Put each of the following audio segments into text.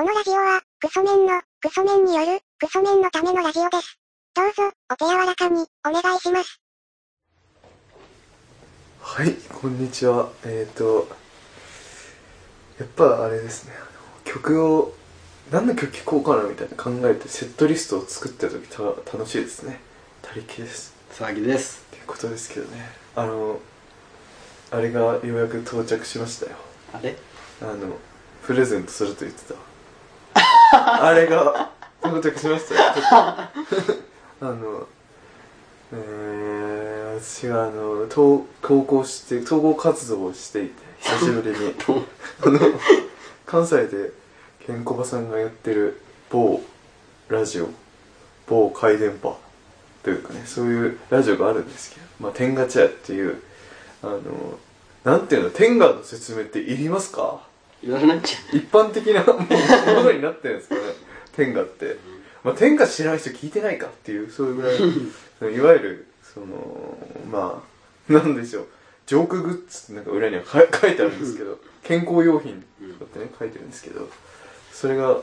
このラジオは、クソメンの、クソメンによる、クソメンのためのラジオです。どうぞ、お手柔らかに、お願いします。はい、こんにちは。えっ、ー、と、やっぱあれですね、曲を、何の曲聴こうかなみたいな考えてセットリストを作ってる時た楽しいですね。他力です。騒ぎですっていうことですけどね。あの、あれがようやく到着しましたよ。あれ？あの、プレゼントすると言ってた。あれが到着しましたよ。ちょっとあの、えー、私があの、投投稿して、統合活動をしていて、久しぶりに。あの、関西で、ケンコバさんがやってる某ラジオ、某回電波というかね、そういうラジオがあるんですけど、まあ、天ガチャっていう、あの、なんていうの、天ガの説明っていりますか？言われないっちゃ一般的なものになってるんですかね。天下って、まあ、天下知らない人聞いてないかっていうそういうぐらい そのいわゆるそのまあなんでしょう。ジョークグッズってなんか裏には書いてあるんですけど健康用品とかってね書いてるんですけどそれが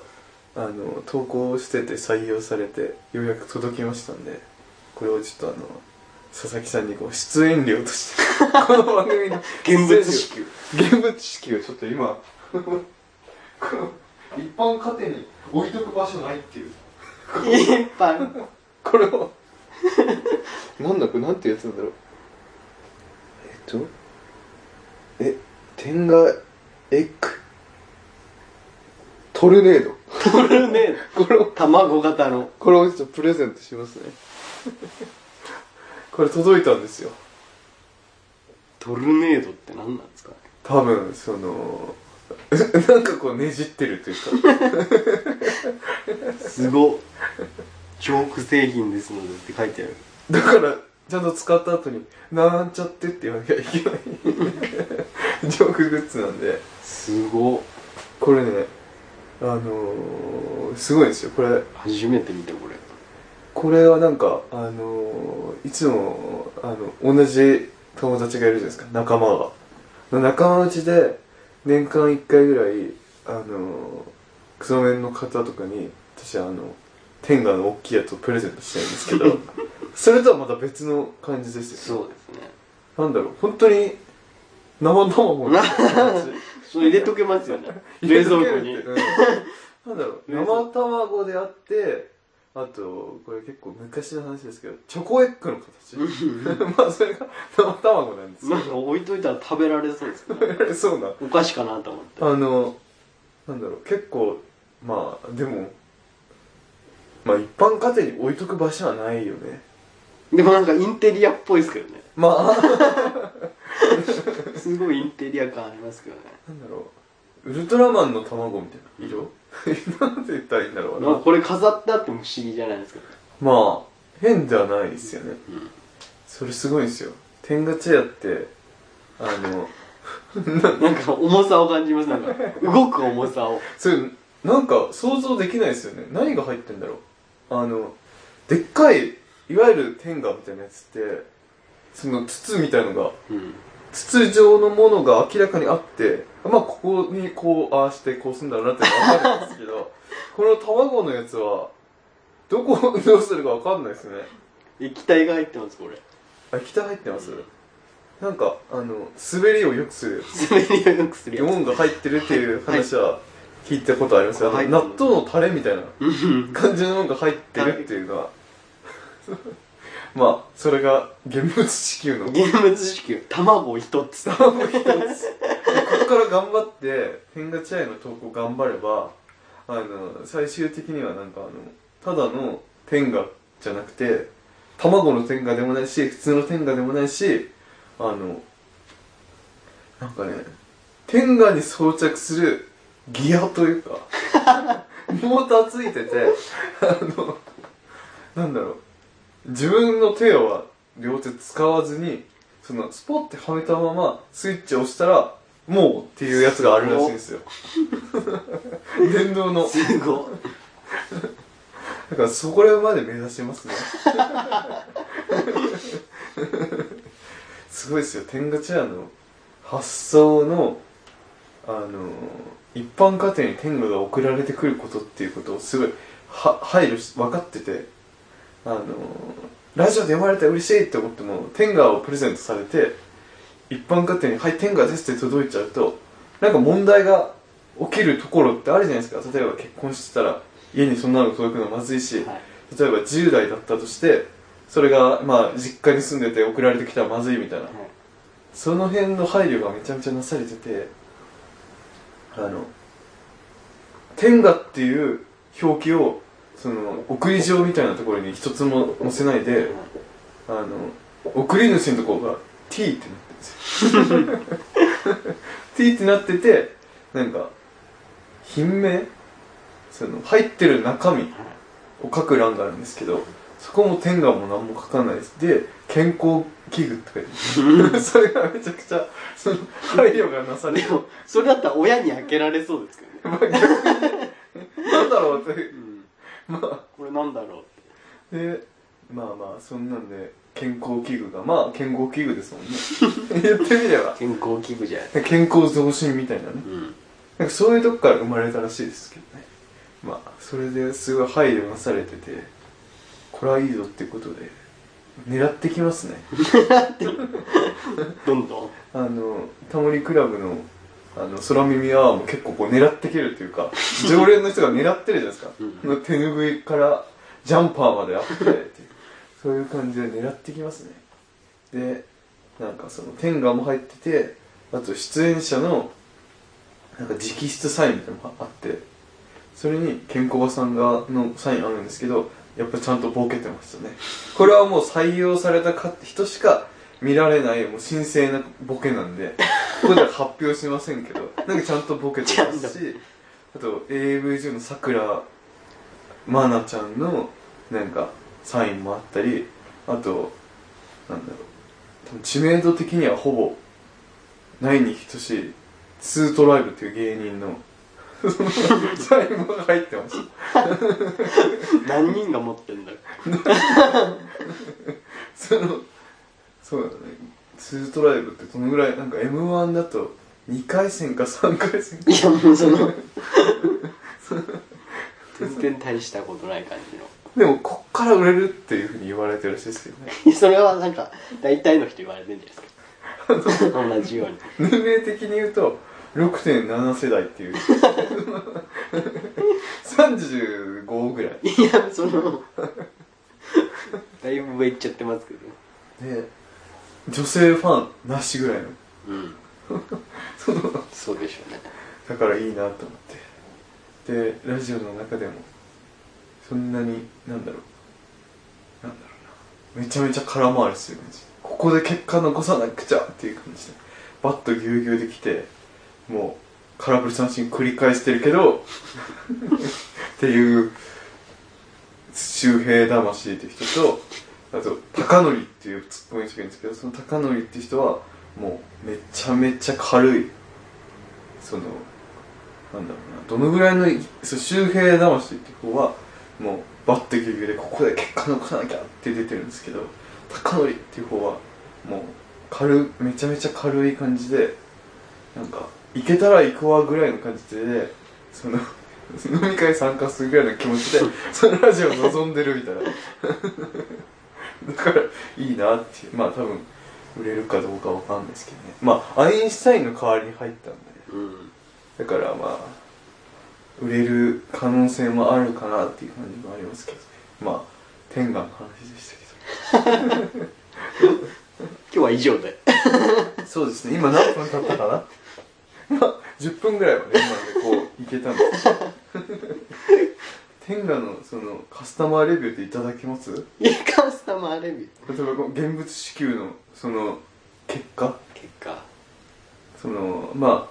あの投稿してて採用されてようやく届きましたんでこれをちょっとあの佐々木さんにこう出演料として この番組の現物支給。現物支給をちょっと今一般家庭に置いとく場所ないっていう。一般これを。なんだこれなんてやつなんだろう。えっと？え天下エッグ？トルネード。トルネー これ卵型の。これをちょっとプレゼントしますね。これ届いたんですよ。トルネードって何なんですかね？多分その なんかこうねじってるというか。すごっ。チョーク製品ですのでって書いてある。だからちゃんと使った後に「なんちゃって」って言わなきゃいけない。ジョークグッズなんで。すごっ。これねあのー、すごいんですよ。これ初めて見たこれ。これはなんかあのー、いつもあの同じ友達がいるじゃないですか。仲間が。仲間内で年間1回ぐらいあのー、クソメンの方とかに私あの天下の大きいやつをプレゼントしたいんですけど それとはまた別の感じですよ、そうですね。なんだろう本当に生卵のやつ。それ入れとけますよね。冷蔵庫に。うん。なんだろう生卵であってあとこれ結構昔の話ですけどチョコエッグの形。まあそれが生卵なんですけなんか置いといたら食べられそうですけどどそうなお菓子かなと思って。あのなんだろう結構まあでもまあ一般家庭に置いとく場所はないよね。でもなんかインテリアっぽいですけどね。まあ。すごいインテリア感ありますけどね。なんだろう。ウルトラマンの卵みたいな。色？なんて言ったらいいんだろう。なまあこれ飾ってあっても不思議じゃないですか。まあ変ではないですよね。うんそれすごいですよ。天下チェアってあの なんか重さを感じます。なんか動く重さを。それなんか想像できないですよね。何が入ってんだろう。あのでっかいいわゆる天下みたいなやつってその筒みたいのがうん筒状のものが明らかにあってまあここにこうああしてこうするんだろうなって分かるんですけど この卵のやつはどこをどうするか分かんないですね。液体が入ってますこれ。あ液体入ってます？なんかあの滑りを良くする。滑りをよくするや4が入ってるっていう話は聞いたことあります。よ、はい。納豆のタレみたいなつ感じのものが入ってるっていうのはまあそれが現物支給の。現物支給卵一つ。卵一つ。ここから頑張って天下チャイの投稿頑張ればあの最終的にはなんかあのただの天下じゃなくて卵の天下でもないし普通の天下でもないしあのなんかね天下に装着するギアというかモーターついててあのなんだろう自分の手は両手使わずにそのスポッてはめたままスイッチを押したらもうっていうやつがあるらしいんですよ。電動の。すごだからそこらまで目指しますね。すごいですよ。天下チェアの発想のあの一般家庭に天下が送られてくることっていうことをすごいは配慮し分かっててあのラジオで読まれたら嬉しいって思っても天下をプレゼントされて一般家庭に「はい天下です」って届いちゃうとなんか問題が起きるところってあるじゃないですか。例えば結婚してたら家にそんなの届くのまずいし、はい。例えば10代だったとしてそれがまあ実家に住んでて送られてきたらまずいみたいな。その辺の配慮がめちゃめちゃなされててあの天下っていう表記をその送り状みたいなところに一つも載せないであの送り主のところが T ってなってるんですよ。T ってなっててなんか品名？その入ってる中身を書く欄があるんですけどそこも天下も何も書かないです。で健康器具って書いてそれがめちゃくちゃその配慮がなされてでもそれだったら親に開けられそうですけどね、なんだろうってうん、ま あこれなんだろうって。でまあまあそんなんで健康器具がまあ健康器具ですもんね。言ってみれば。健康器具じゃない健康増進みたいなね。うん。なんかそういうとこから生まれたらしいですけどね。まあそれですごい配慮なされててこれはいいぞってことで狙ってきますね。どんどん？あのタモリクラブのあの空耳アワーも結構こう狙ってきるっていうか 常連の人が狙ってるじゃないですか、うん。手ぬぐいからジャンパーまであってっていうそういう感じで狙ってきますね。でなんかその天下も入っててあと出演者のなんか直筆サインみたいなのがあってそれにケンコバさんがのサインあるんですけどやっぱちゃんとボケてましたね。これはもう採用されたか人しか見られないもう神聖なボケなんでここでは発表しませんけどなんかちゃんとボケてますしあと AV 中のさくらまなちゃんのなんかサインもあったりあとなんだろう多分知名度的にはほぼないに等しいツートライブっていう芸人の サインも入ってました何人が持ってんだろ そのそうだね。ツートライブってどのぐらいなんか m 1だと2回戦か3回戦か。ういやもうその。全然大したことない感じの。でもこっから売れるっていうふうに言われてるらしいですけどねそれはなんか大体の人言われてるんじゃないですか。同じように。年齢的に言うと6.7世代っていう。35ぐらい。いやそのだいぶ上行っちゃってますけど。で女性ファンなしぐらいの。うん。そうでしょうね。だからいいなと思って。でラジオの中でもそんなになんだろう。なんだろうな。めちゃめちゃ空回りする感じ。ここで結果残さなくちゃっていう感じで。バッとぎゅうぎゅうできてもう空振り三振繰り返してるけど っていう周平魂っていう人とあと高則っていうツッコミの人がいるんですけどその高則っていう人はもうめちゃめちゃ軽いそのなんだろうなどのぐらいのそう周平魂っていう方はもうバッてギュギュでここで結果残さなきゃって出てるんですけど高則っていう方はもう軽めちゃめちゃ軽い感じでなんか行けたら行くわぐらいの感じでその飲み会参加するぐらいの気持ちでそのラジオを望んでるみたいな。だからいいなっていう。まあ多分売れるかどうかわかんないですけどね。まあアインシュタインの代わりに入ったんで。うん。だからまあ売れる可能性もあるかなっていう感じもありますけどまあ天下の話でしたけど。今日は以上で。そうですね。今何分経ったかな？まあ10分ぐらいはね今でこういけたんです天下のそのカスタマーレビューっていただけます？いやカスタマーレビュー。例えばこの現物支給のその結果？結果。そのま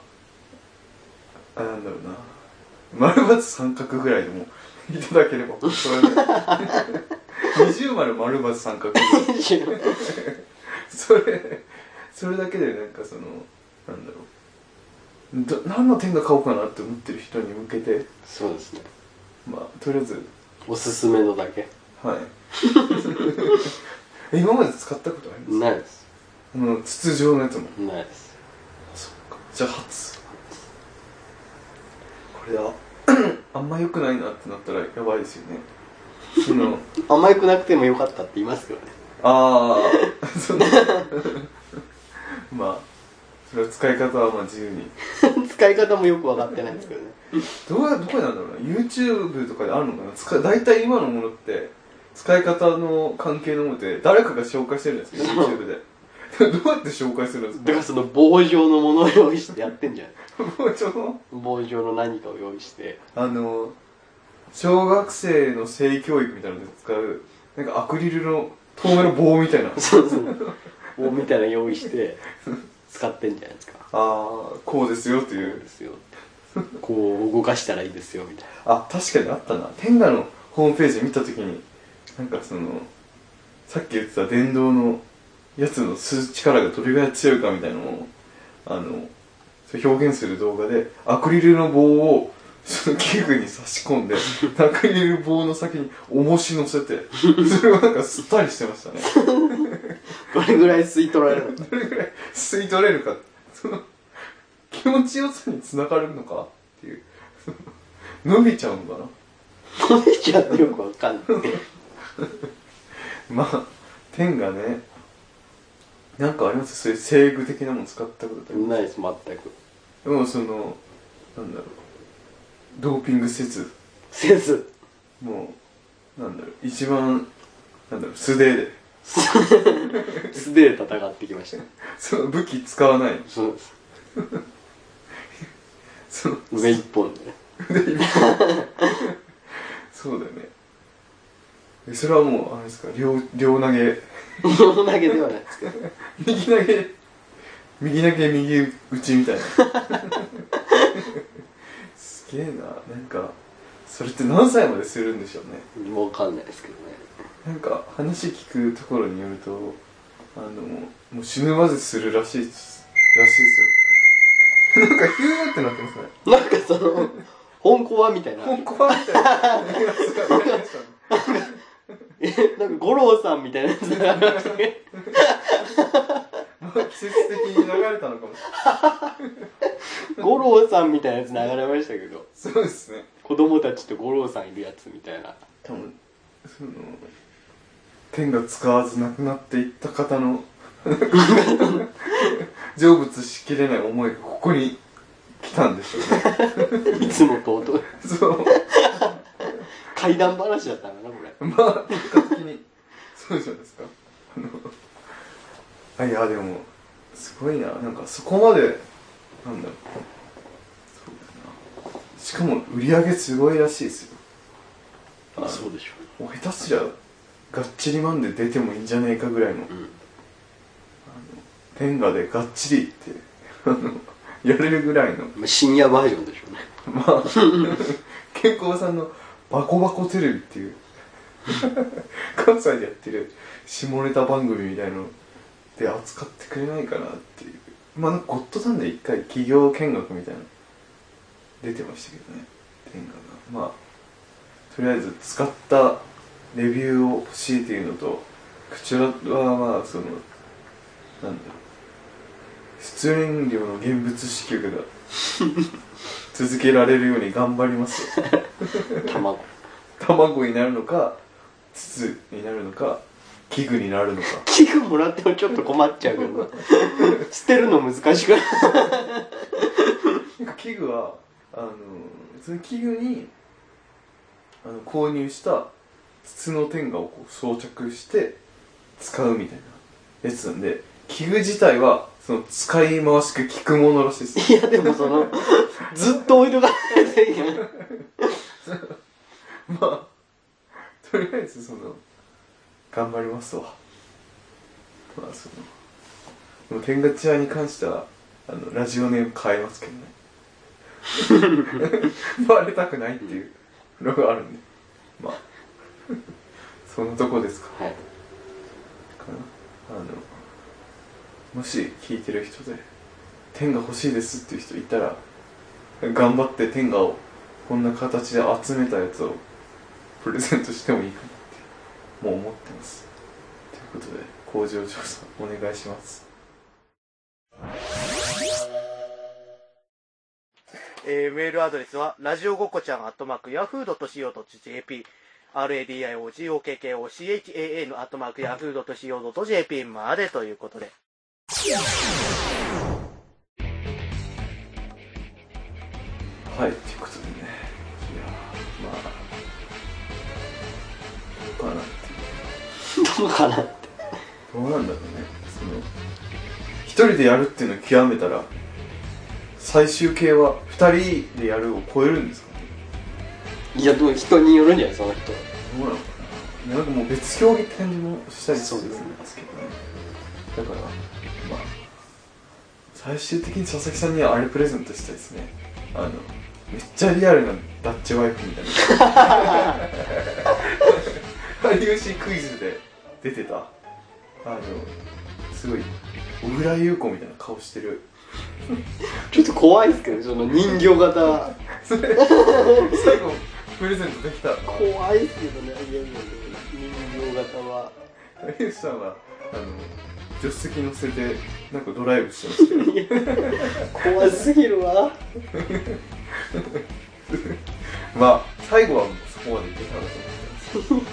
ああなんだろうな。丸×三角ぐらいでもいただければ。それで。二重丸丸×三角それそれだけでなんかそのなんだろう。ど何の点が買おうかなって思ってる人に向けて。そうですねまあとりあえず。おすすめのだけ？はい。え今まで使ったことあります？ないです。あの筒状のやつも？ないです。そっか。じゃあ初これだ あんま良くないなってなったらやばいですよね。その あんま良くなくてもよかったって言いますよね。ああ そのまあそれは使い方はまあ自由に。使い方もよく分かってないですけどねどうやどこなんだろうな。YouTube とかであるのかな。使い大体今のものって使い方の関係のものって誰かが紹介してるんですけど YouTube で。どうやって紹介するんですか？だからその棒状のものを用意してやってんじゃないもうちょっと棒状の何かを用意して。あの小学生の性教育みたいなので使うなんかアクリルの透明の棒みたいな。そうそう。棒みたいなの用意して使ってんじゃないですか。ああこうですよっていそううですよ こう動かしたらいいですよみたいあ確かにあったな。天下のホームページ見た時になんかそのさっき言ってた電動のやつの吸う力がどれぐらい強いかみたいなのをあの表現する動画でアクリルの棒をその器具に差し込んでアクリル棒の先に重し乗せてそれをなんか吸ったりしてましたね。な どれぐらい吸い取られるのか。どれぐらい吸い取れるか。その気持ちよさにつながるのかっていう。伸びちゃうのかな？伸びちゃってよくわかんない。まあ天がねなんかあります？そういう制具的なもの使ったことってないです全く。でもそのなんだろう。ドーピングせず。せず。もうなんだろう。一番なんだろう。素手で。素手で戦ってきました。その武器使わない。そうですその上一本で。ねそうだよね。えそれはもうあれですか両両投げ。両投げではないですけど。右投げ。右投げ右打ちみたいな。すげえな。なんかそれって何歳までするんでしょうね。もうわかんないですけどね。なんか話聞くところによるとあのもう死ぬまでするらしいらしいですよなんかヒューってなってますね。なんかその本コアみたいな。本コアみたいな。なんか五郎さんみたいなやつ。がありましたねまあ季節的に流れたのかもしれない。五郎さんみたいなやつ流れましたけど。そうですね。子供たちと五郎さんいるやつみたいな。多分その天が使わず亡くなっていった方の 成仏しきれない思いがここに来たんでしょうね。いつもと弟そう。怪談話だったのかなこれ。まあ結果的に。そうじゃないですか。あいやでもすごいな。なんかそこまでなんだろう。そうだな。しかも売り上げすごいらしいですよ。あそうでしょもう下手すりゃがっちりマンで出てもいいんじゃねえかぐらいのう、うん、天下でがっちりって やれるぐらいの。まあ深夜バージョンでしょうね。まあ健康さんのバコバコテレビっていう 関西でやってる下ネタ番組みたいので扱ってくれないかなっていう。まあゴッドタンで一回企業見学みたいなの出てましたけどね。天下が。まあとりあえず使ったレビューを欲しいっていうのとこちらはまあそのなんだろう出演料の現物支給が続けられるように頑張ります。よ卵。卵になるのか筒になるのか器具になるのか。器具もらってもちょっと困っちゃうけどな。捨てるの難しくない？なんか器具はあのその器具にあの購入した筒の天下をこう装着して使うみたいなやつなんで器具自体はその使い回しく効くものらしいです。いやでもその ずっと置いとかないといけない。まあとりあえずその頑張りますわ。まあその天下チアに関してはあのラジオネーム変えますけどね。バレたくないっていうのがあるんで。まあそんなとこですか。はい。かな。あのもし聞いてる人で天が欲しいですっていう人いたら頑張って天下をこんな形で集めたやつをプレゼントしてもいいかなってもう思ってます。ということで工場長さんお願いします。えーメールアドレスは、ラジオごっこちゃん、アットマーク、ヤフードと .co.jp、radiogokochan、アットマーク、ヤフードと .co.jp までということで。はい、ということでね。いやー、まあ、どうかなって。どうかなって。どうなんだろうね。その、一人でやるっていうのを極めたら、最終形は二人でやるを超えるんですかね。いや、でも人によるんじゃないその人。どうなのかな。なんかもう別競技って感じもしたりするんですけどね。だから、まあ、最終的に佐々木さんにはあれプレゼントしたいですね。あの、めっちゃリアルなダッチワイプみたいな。有吉クイズで出てた、あの、すごい、小倉優子みたいな顔してる。ちょっと怖いですけどね、その人形型。それ、最後、プレゼントできた。怖いですけどね、は。有吉さんは、あの、助手席乗せて、なんかドライブしてましたけど。怖すぎるわ。まあ、最後はそこまでいけたらと思って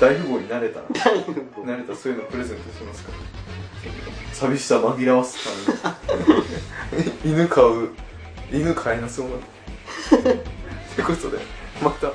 大富豪になれたら、なれたらそういうのプレゼントしますから。寂しさ紛らわすために。犬飼う、犬飼えなそうなんで。ってことで、また